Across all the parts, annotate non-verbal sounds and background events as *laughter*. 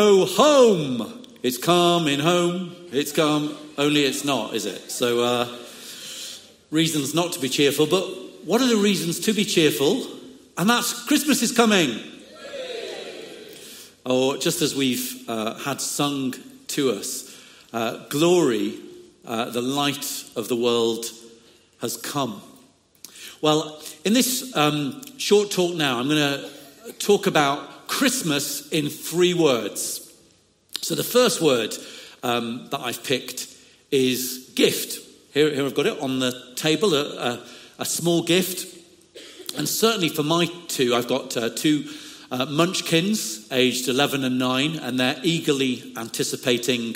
Home. It's coming home. It's come. Only it's not, is it? So, uh, reasons not to be cheerful. But what are the reasons to be cheerful? And that's Christmas is coming. Or just as we've uh, had sung to us, uh, glory, uh, the light of the world has come. Well, in this um, short talk now, I'm going to talk about Christmas in three words. So the first word um, that I've picked is gift. Here, here I've got it on the table, a, a, a small gift. And certainly for my two, I've got uh, two uh, munchkins, aged 11 and 9, and they're eagerly anticipating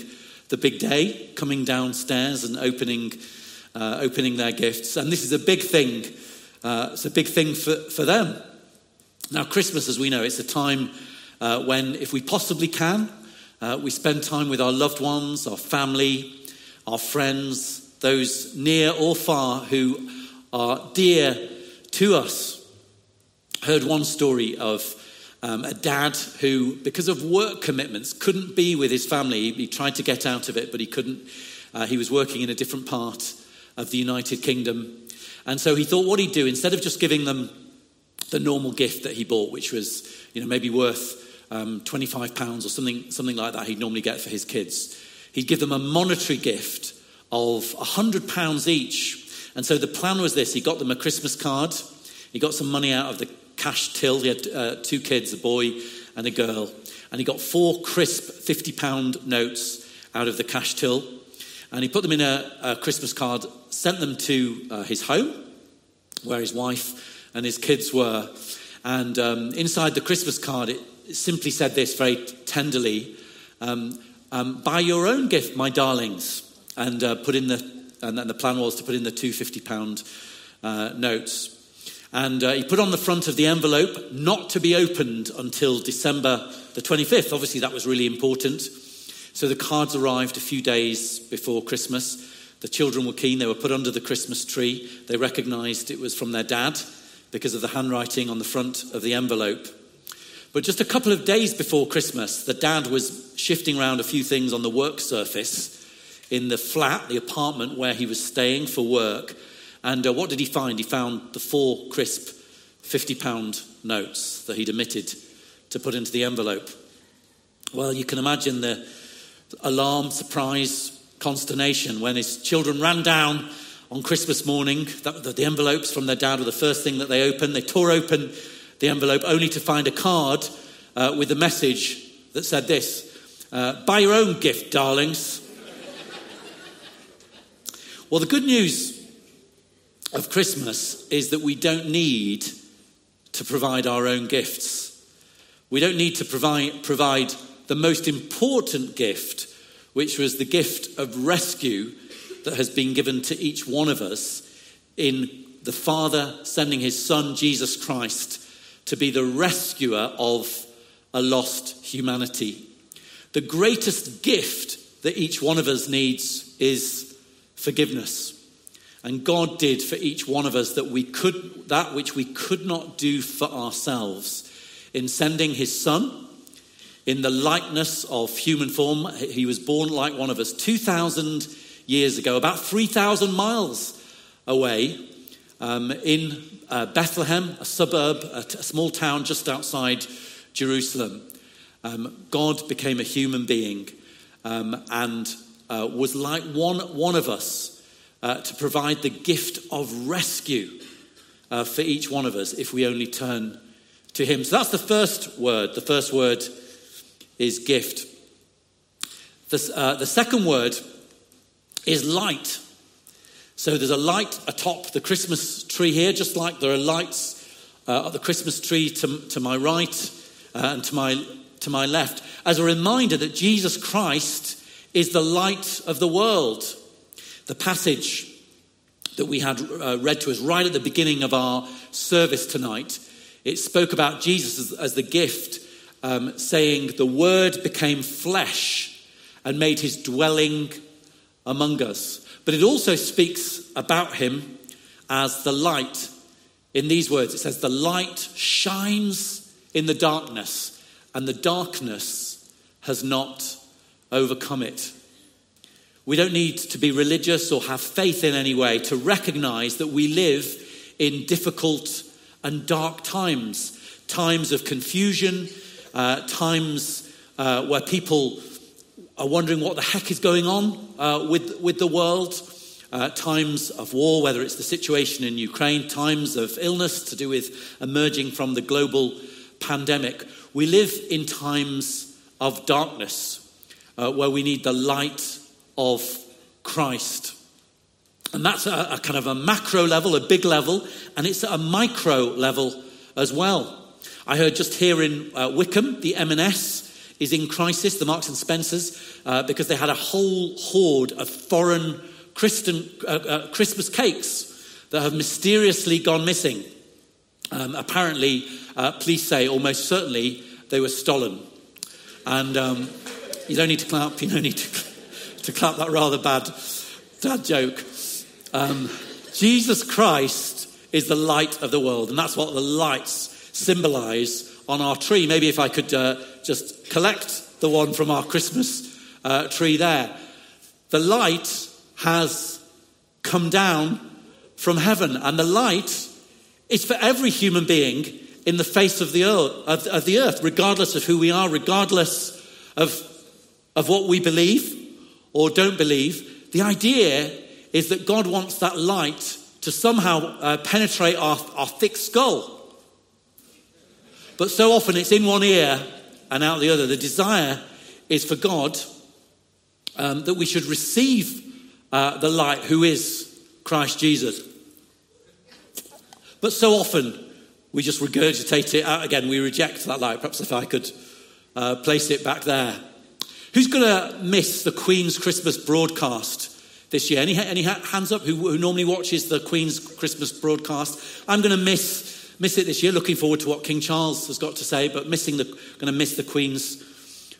the big day, coming downstairs and opening, uh, opening their gifts. And this is a big thing. Uh, it's a big thing for, for them. Now, Christmas, as we know, it's a time uh, when, if we possibly can, uh, we spend time with our loved ones, our family, our friends, those near or far who are dear to us. Heard one story of um, a dad who, because of work commitments, couldn't be with his family. He, tried to get out of it, but he couldn't. Uh, he was working in a different part of the United Kingdom. And so he thought what he'd do, instead of just giving them the normal gift that he bought, which was, you know, maybe worth um, 25 pounds or something, something like that he'd normally get for his kids, he'd give them a monetary gift of 100 pounds each. And so the plan was this he got them a Christmas card, he got some money out of the cash till. He had uh, two kids, a boy and a girl. And he got four crisp 50 pound notes out of the cash till. And he put them in a, a Christmas card, sent them to uh, his home, where his wife and his kids were. And um, inside the Christmas card, it simply said this very tenderly um, um, Buy your own gift, my darlings. And uh, put in the, and the plan was to put in the two 50 pound uh, notes. And uh, he put on the front of the envelope, not to be opened until December the 25th. Obviously, that was really important. So the cards arrived a few days before Christmas. The children were keen. They were put under the Christmas tree. They recognized it was from their dad because of the handwriting on the front of the envelope. But just a couple of days before Christmas, the dad was shifting around a few things on the work surface in the flat, the apartment where he was staying for work. And uh, what did he find? He found the four crisp £50 notes that he'd omitted to put into the envelope. Well, you can imagine the alarm, surprise, consternation when his children ran down on Christmas morning. That, the envelopes from their dad were the first thing that they opened. They tore open the envelope only to find a card uh, with a message that said this uh, Buy your own gift, darlings. *laughs* well, the good news of Christmas is that we don't need to provide our own gifts. We don't need to provide, provide the most important gift, which was the gift of rescue that has been given to each one of us in the Father sending his Son, Jesus Christ, to be the rescuer of a lost humanity. The greatest gift that each one of us needs is forgiveness. And God did for each one of us that we could that which we could not do for ourselves in sending his son in the likeness of human form. He was born like one of us 2,000 years ago, about 3,000 miles away um, in uh, Bethlehem, a suburb, a, t- a small town just outside Jerusalem. Um, God became a human being um, and uh, was like one, one of us uh, to provide the gift of rescue uh, for each one of us if we only turn to Him. So that's the first word. The first word is gift. The, uh, the second word is light. So there's a light atop the Christmas tree here, just like there are lights uh, at the Christmas tree to, to my right uh, and to my, to my left, as a reminder that Jesus Christ is the light of the world. The passage that we had uh, read to us right at the beginning of our service tonight, it spoke about Jesus as, as the gift, um, saying, The Word became flesh and made his dwelling among us. But it also speaks about him as the light. In these words, it says, The light shines in the darkness, and the darkness has not overcome it. We don't need to be religious or have faith in any way to recognize that we live in difficult and dark times times of confusion, uh, times uh, where people are wondering what the heck is going on uh, with, with the world, uh, times of war, whether it's the situation in Ukraine, times of illness to do with emerging from the global pandemic. We live in times of darkness uh, where we need the light of Christ. And that's a, a, kind of a macro level, a big level, and it's a micro level as well. I heard just here in uh, Wycombe, the M&S is in crisis, the Marks and Spencers, uh, because they had a whole horde of foreign Christian, uh, uh Christmas cakes that have mysteriously gone missing. Um, apparently, uh, police say almost certainly they were stolen. And um, you don't need to clap, you don't need to to clap that rather bad dad joke. Um, Jesus Christ is the light of the world, and that's what the lights symbolize on our tree. Maybe if I could uh, just collect the one from our Christmas uh, tree there. The light has come down from heaven, and the light is for every human being in the face of the earth, of, of the earth regardless of who we are, regardless of, of what we believe or don't believe. The idea is that God wants that light to somehow uh, penetrate our, our thick skull. But so often it's in one ear and out the other. The desire is for God um, that we should receive uh, the light who is Christ Jesus. But so often we just regurgitate it out again. We reject that light. Perhaps if I could uh, place it back there. Who's going to miss the Queen's Christmas broadcast this year? Any, any hands up who, who normally watches the Queen's Christmas broadcast? I'm going to miss, miss it this year. Looking forward to what King Charles has got to say, but missing the, going to miss the Queen's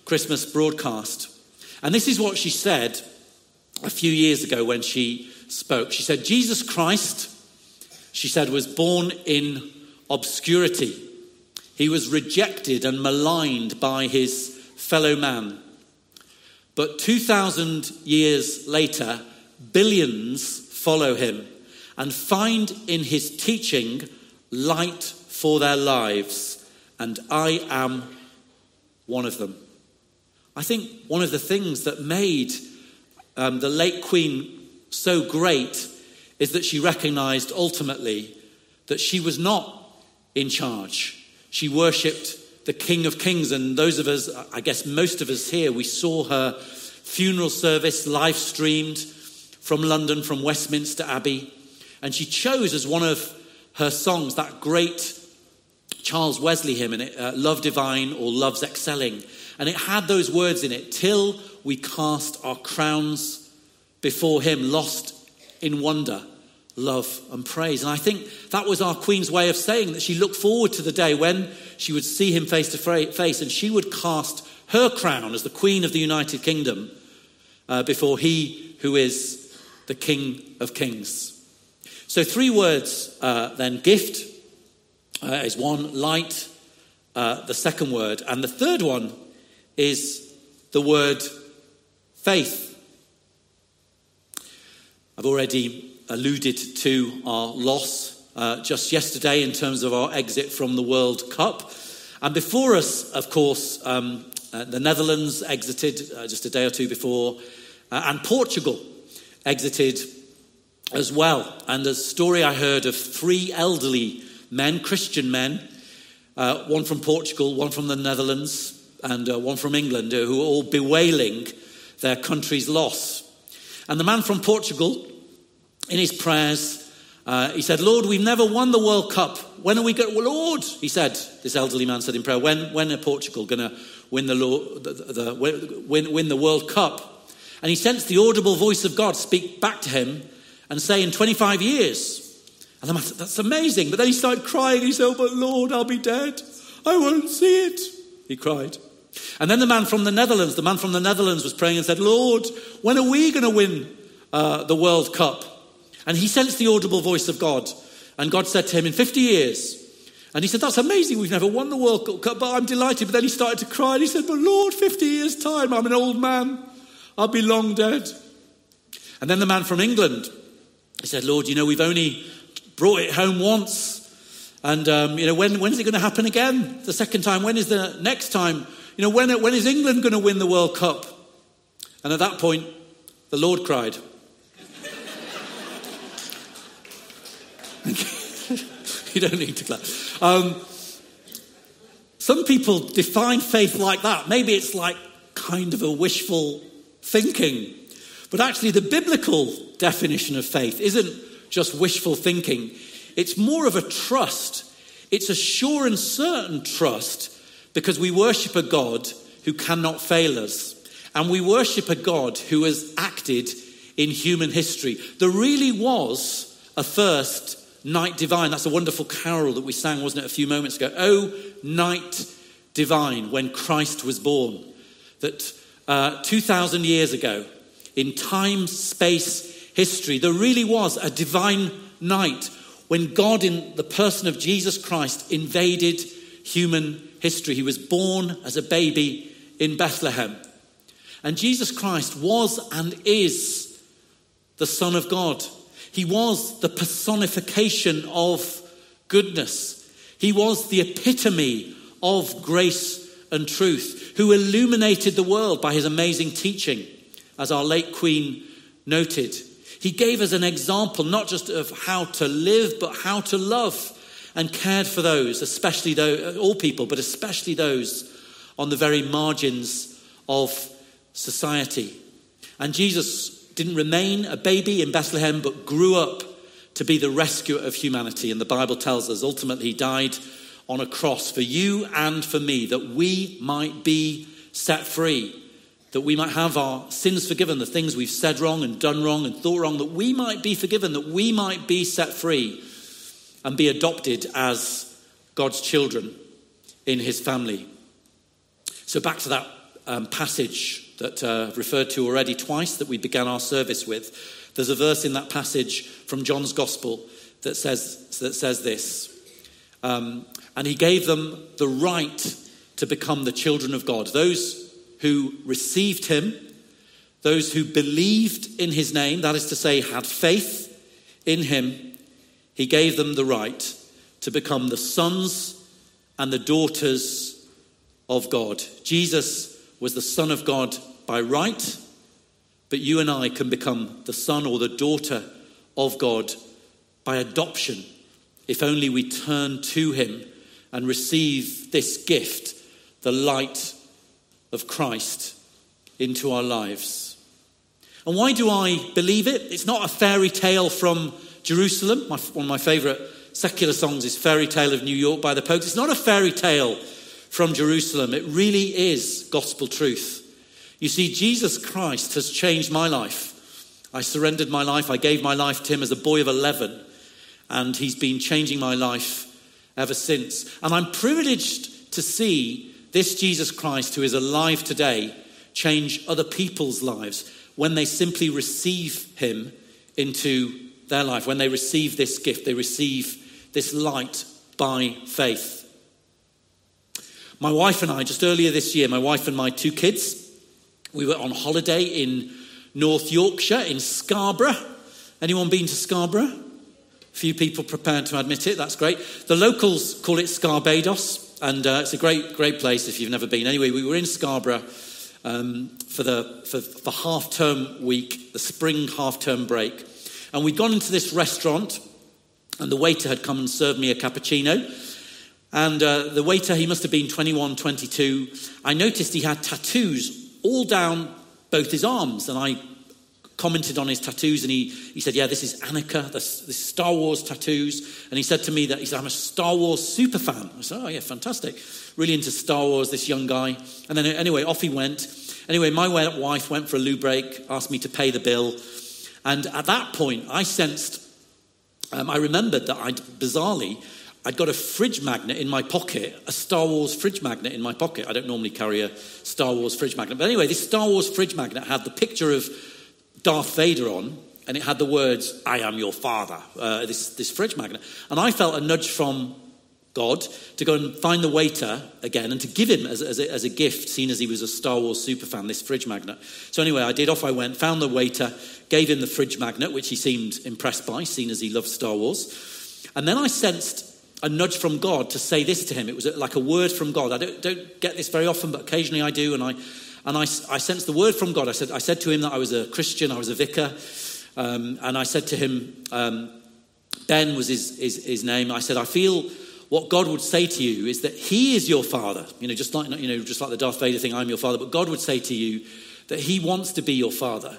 Christmas broadcast. And this is what she said a few years ago when she spoke. She said, Jesus Christ, she said, was born in obscurity. He was rejected and maligned by his fellow man. But 2,000 years later, billions follow him and find in his teaching light for their lives, and I am one of them. I think one of the things that made um, the late Queen so great is that she recognized ultimately that she was not in charge. She worshipped the King of Kings. And those of us, I guess most of us here, we saw her funeral service live streamed from London, from Westminster Abbey. And she chose as one of her songs that great Charles Wesley hymn in it, uh, Love Divine All Loves Excelling. And it had those words in it till we cast our crowns before him, lost in wonder love and praise. And I think that was our Queen's way of saying that she looked forward to the day when she would see him face to face and she would cast her crown as the Queen of the United Kingdom uh, before he who is the King of Kings. So, three words uh, then gift uh, is one, light, uh, the second word, and the third one is the word faith. I've already alluded to our loss uh, just yesterday in terms of our exit from the World Cup. And before us, of course, um, uh, the Netherlands exited uh, just a day or two before, and Portugal exited as well. And a story I heard of three elderly men, Christian men, uh, one from Portugal, one from the Netherlands, and uh, one from England, who were all bewailing their country's loss. And the man from Portugal in his prayers, uh, he said, Lord, we've never won the World Cup. When are we going? Well, Lord, he said, this elderly man said in prayer, when, when are Portugal going to win the, the, the, win, win the World Cup? And he sensed the audible voice of God speak back to him and say, in 25 years. And man said, that's amazing. But then he started crying. He said, oh, but Lord, I'll be dead. I won't see it. He cried. And then the man from the Netherlands, the man from the Netherlands was praying and said, Lord, when are we going to win uh, the World Cup? And he sensed the audible voice of God. And God said to him, In 50 years, And he said, That's amazing. We've never won the World Cup, but I'm delighted. But then he started to cry and he said, But Lord, 50 years' time, I'm an old man. I'll be long dead. And then the man from England, he said, Lord, you know, we've only brought it home once. And, um, you know, when, when is it going to happen again? The second time? When is the next time? You know, when, when is England going to win the World Cup? And at that point, the Lord cried. *laughs* you don't need to clap. Um, some people define faith like that. Maybe it's like kind of a wishful thinking. But actually, the biblical definition of faith isn't just wishful thinking, it's more of a trust. It's a sure and certain trust because we worship a God who cannot fail us. And we worship a God who has acted in human history. There really was a first night divine. That's a wonderful carol that we sang, wasn't it, a few moments ago? Oh, night divine, when Christ was born. That uh, 2,000 years ago, in time, space, history, there really was a divine night when God, in the person of Jesus Christ, invaded human history. He was born as a baby in Bethlehem. And Jesus Christ was and is the Son of God. He was the personification of goodness. He was the epitome of grace and truth, who illuminated the world by his amazing teaching, as our late Queen noted. He gave us an example not just of how to live, but how to love and cared for those, especially all people, but especially those on the very margins of society. And Jesus didn't remain a baby in Bethlehem, but grew up to be the rescuer of humanity. And the Bible tells us ultimately he died on a cross for you and for me, that we might be set free, that we might have our sins forgiven, the things we've said wrong and done wrong and thought wrong, that we might be forgiven, that we might be set free and be adopted as God's children in his family. So, back to that um, passage that uh, referred to already twice that we began our service with. There's a verse in that passage from John's Gospel that says, that says this um, And he gave them the right to become the children of God. Those who received him, those who believed in his name, that is to say, had faith in him, he gave them the right to become the sons and the daughters of God. Jesus was the Son of God by right, but you and I can become the son or the daughter of God by adoption if only we turn to Him and receive this gift, the light of Christ, into our lives. And why do I believe it? It's not a fairy tale from Jerusalem. My, one of my favourite secular songs is Fairy Tale of New York by the Pogues. It's not a fairy tale from Jerusalem, it really is gospel truth. You see, Jesus Christ has changed my life. I surrendered my life, I gave my life to Him as a boy of 11, and He's been changing my life ever since. And I'm privileged to see this Jesus Christ, who is alive today, change other people's lives when they simply receive Him into their life, when they receive this gift, they receive this light by faith. My wife and I, just earlier this year, my wife and my two kids, we were on holiday in North Yorkshire, in Scarborough. Anyone been to Scarborough? Few people prepared to admit it, that's great. The locals call it Scarbados, and uh, it's a great, great place if you've never been. Anyway, we were in Scarborough um, for the for, for half term week, the spring half term break. And we'd gone into this restaurant, and the waiter had come and served me a cappuccino. And uh, the waiter, he must have been 21, 22. I noticed he had tattoos all down both his arms. And I commented on his tattoos, and he, he said, Yeah, this is this, this Star Wars tattoos. And he said to me that he said, I'm a Star Wars super fan. I said, Oh, yeah, fantastic. Really into Star Wars, this young guy. And then, anyway, off he went. Anyway, my wife went for a loo break, asked me to pay the bill. And at that point, I sensed, um, I remembered that I'd bizarrely, I'd got a fridge magnet in my pocket, a Star Wars fridge magnet in my pocket. I don't normally carry a Star Wars fridge magnet. But anyway, this Star Wars fridge magnet had the picture of Darth Vader on, and it had the words, I am your father, uh, this, this fridge magnet. And I felt a nudge from God to go and find the waiter again and to give him as, as, a, as a gift, seeing as he was a Star Wars superfan, this fridge magnet. So, anyway, I did. Off I went, found the waiter, gave him the fridge magnet, which he seemed impressed by, seeing as he loved Star Wars. And then I sensed a nudge from God to say this to him. It was like a word from God. I don't, don't get this very often, but occasionally I do. And I, and I, I sensed the word from God. I said, I said to him that I was a Christian, I was a vicar. Um, and I said to him, um, Ben was his, his, his name. I said, I feel what God would say to you is that He is your Father. You know, just like you know, just like the Darth Vader thing, I'm your Father. But God would say to you that He wants to be your Father,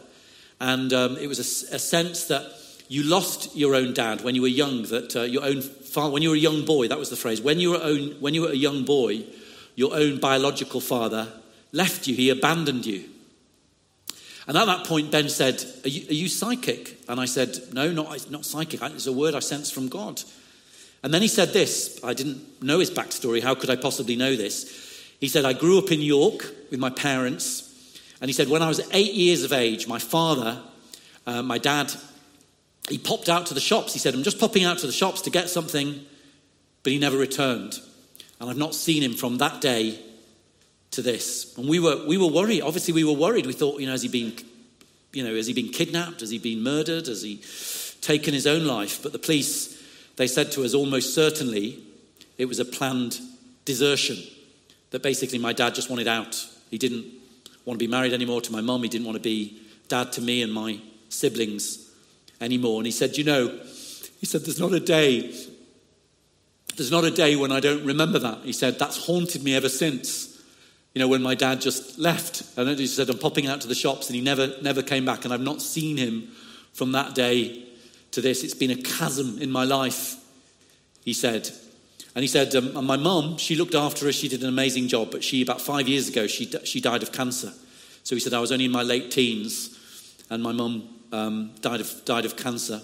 and um, it was a, a, sense that you lost your own dad when you were young. That uh, your own father, when you were a young boy, that was the phrase. When you were own, when you were a young boy, your own biological father left you. He abandoned you. And at that point, Ben said, Are you, are you psychic? And I said, No, not, not psychic. It's a word I sense from God. And then he said this I didn't know his backstory. How could I possibly know this? He said, I grew up in York with my parents. And he said, When I was eight years of age, my father, uh, my dad, he popped out to the shops. He said, I'm just popping out to the shops to get something, but he never returned. And I've not seen him from that day to this. And we were, we were worried. Obviously, we were worried. We thought, you know, has he been, you know, has he been kidnapped? Has he been murdered? Has he taken his own life? But the police, they said to us almost certainly it was a planned desertion. That basically my dad just wanted out. He didn't want to be married anymore to my mum. He didn't want to be dad to me and my siblings anymore. And he said, you know, he said, there's not a day, there's not a day when I don't remember that. He said, that's haunted me ever since you know, when my dad just left. And he said, I'm popping out to the shops, and he never, never came back. And I've not seen him from that day to this. It's been a chasm in my life, he said. And he said, um, and my mum, she looked after us. She did an amazing job. But she, about five years ago, she, she died of cancer. So he said, I was only in my late teens, and my mum um, died, of, died of cancer.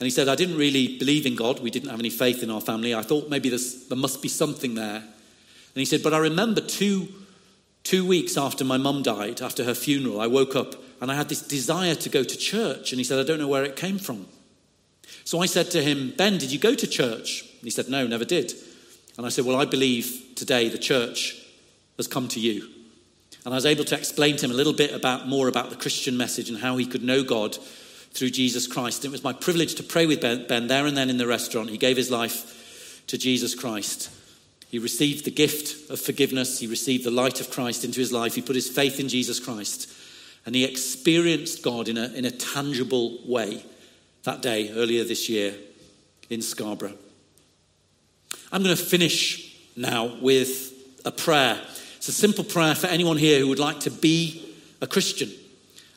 And he said, I didn't really believe in God. We didn't have any faith in our family. I thought maybe there must be something there. And he said, But I remember two, two weeks after my mum died, after her funeral, I woke up and I had this desire to go to church. And he said, I don't know where it came from. So I said to him, Ben, did you go to church? And he said, No, never did. And I said, Well, I believe today the church has come to you. And I was able to explain to him a little bit about more about the Christian message and how he could know God through Jesus Christ. And it was my privilege to pray with Ben, ben there and then in the restaurant. He gave his life to Jesus Christ. He received the gift of forgiveness. He received the light of Christ into his life. He put his faith in Jesus Christ. And he experienced God in a, in a tangible way that day, earlier this year in Scarborough. I'm going to finish now with a prayer. It's a simple prayer for anyone here who would like to be a Christian,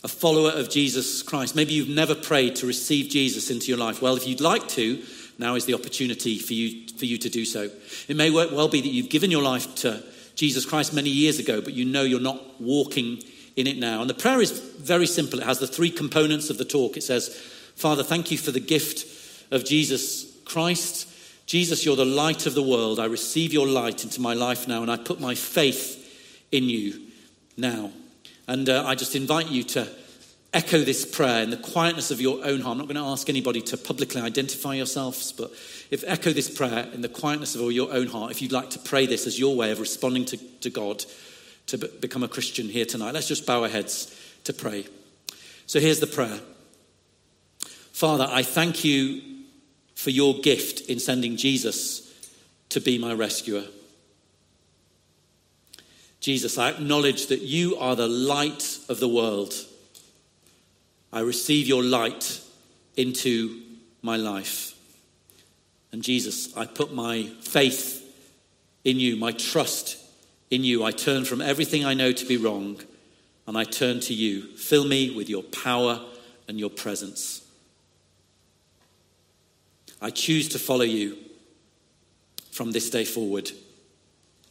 a follower of Jesus Christ. Maybe you've never prayed to receive Jesus into your life. Well, if you'd like to, now is the opportunity for you, for you to do so. It may well be that you've given your life to Jesus Christ many years ago, but you know you're not walking in it now. And the prayer is very simple. It has the three components of the talk. It says, Father, thank you for the gift of Jesus Christ. Jesus, you're the light of the world. I receive your light into my life now, and I put my faith in you now. And uh, I just invite you to echo this prayer in the quietness of your own heart. I'm not going to ask anybody to publicly identify yourselves, but if echo this prayer in the quietness of your own heart, if you'd like to pray this as your way of responding to, to God to become a Christian here tonight, let's just bow our heads to pray. So here's the prayer Father, I thank you for your gift in sending Jesus to be my rescuer. Jesus, I acknowledge that you are the light of the world. I receive your light into my life. And Jesus, I put my faith in you, my trust in you. I turn from everything I know to be wrong and I turn to you. Fill me with your power and your presence. I choose to follow you from this day forward.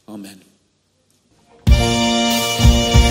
Amen.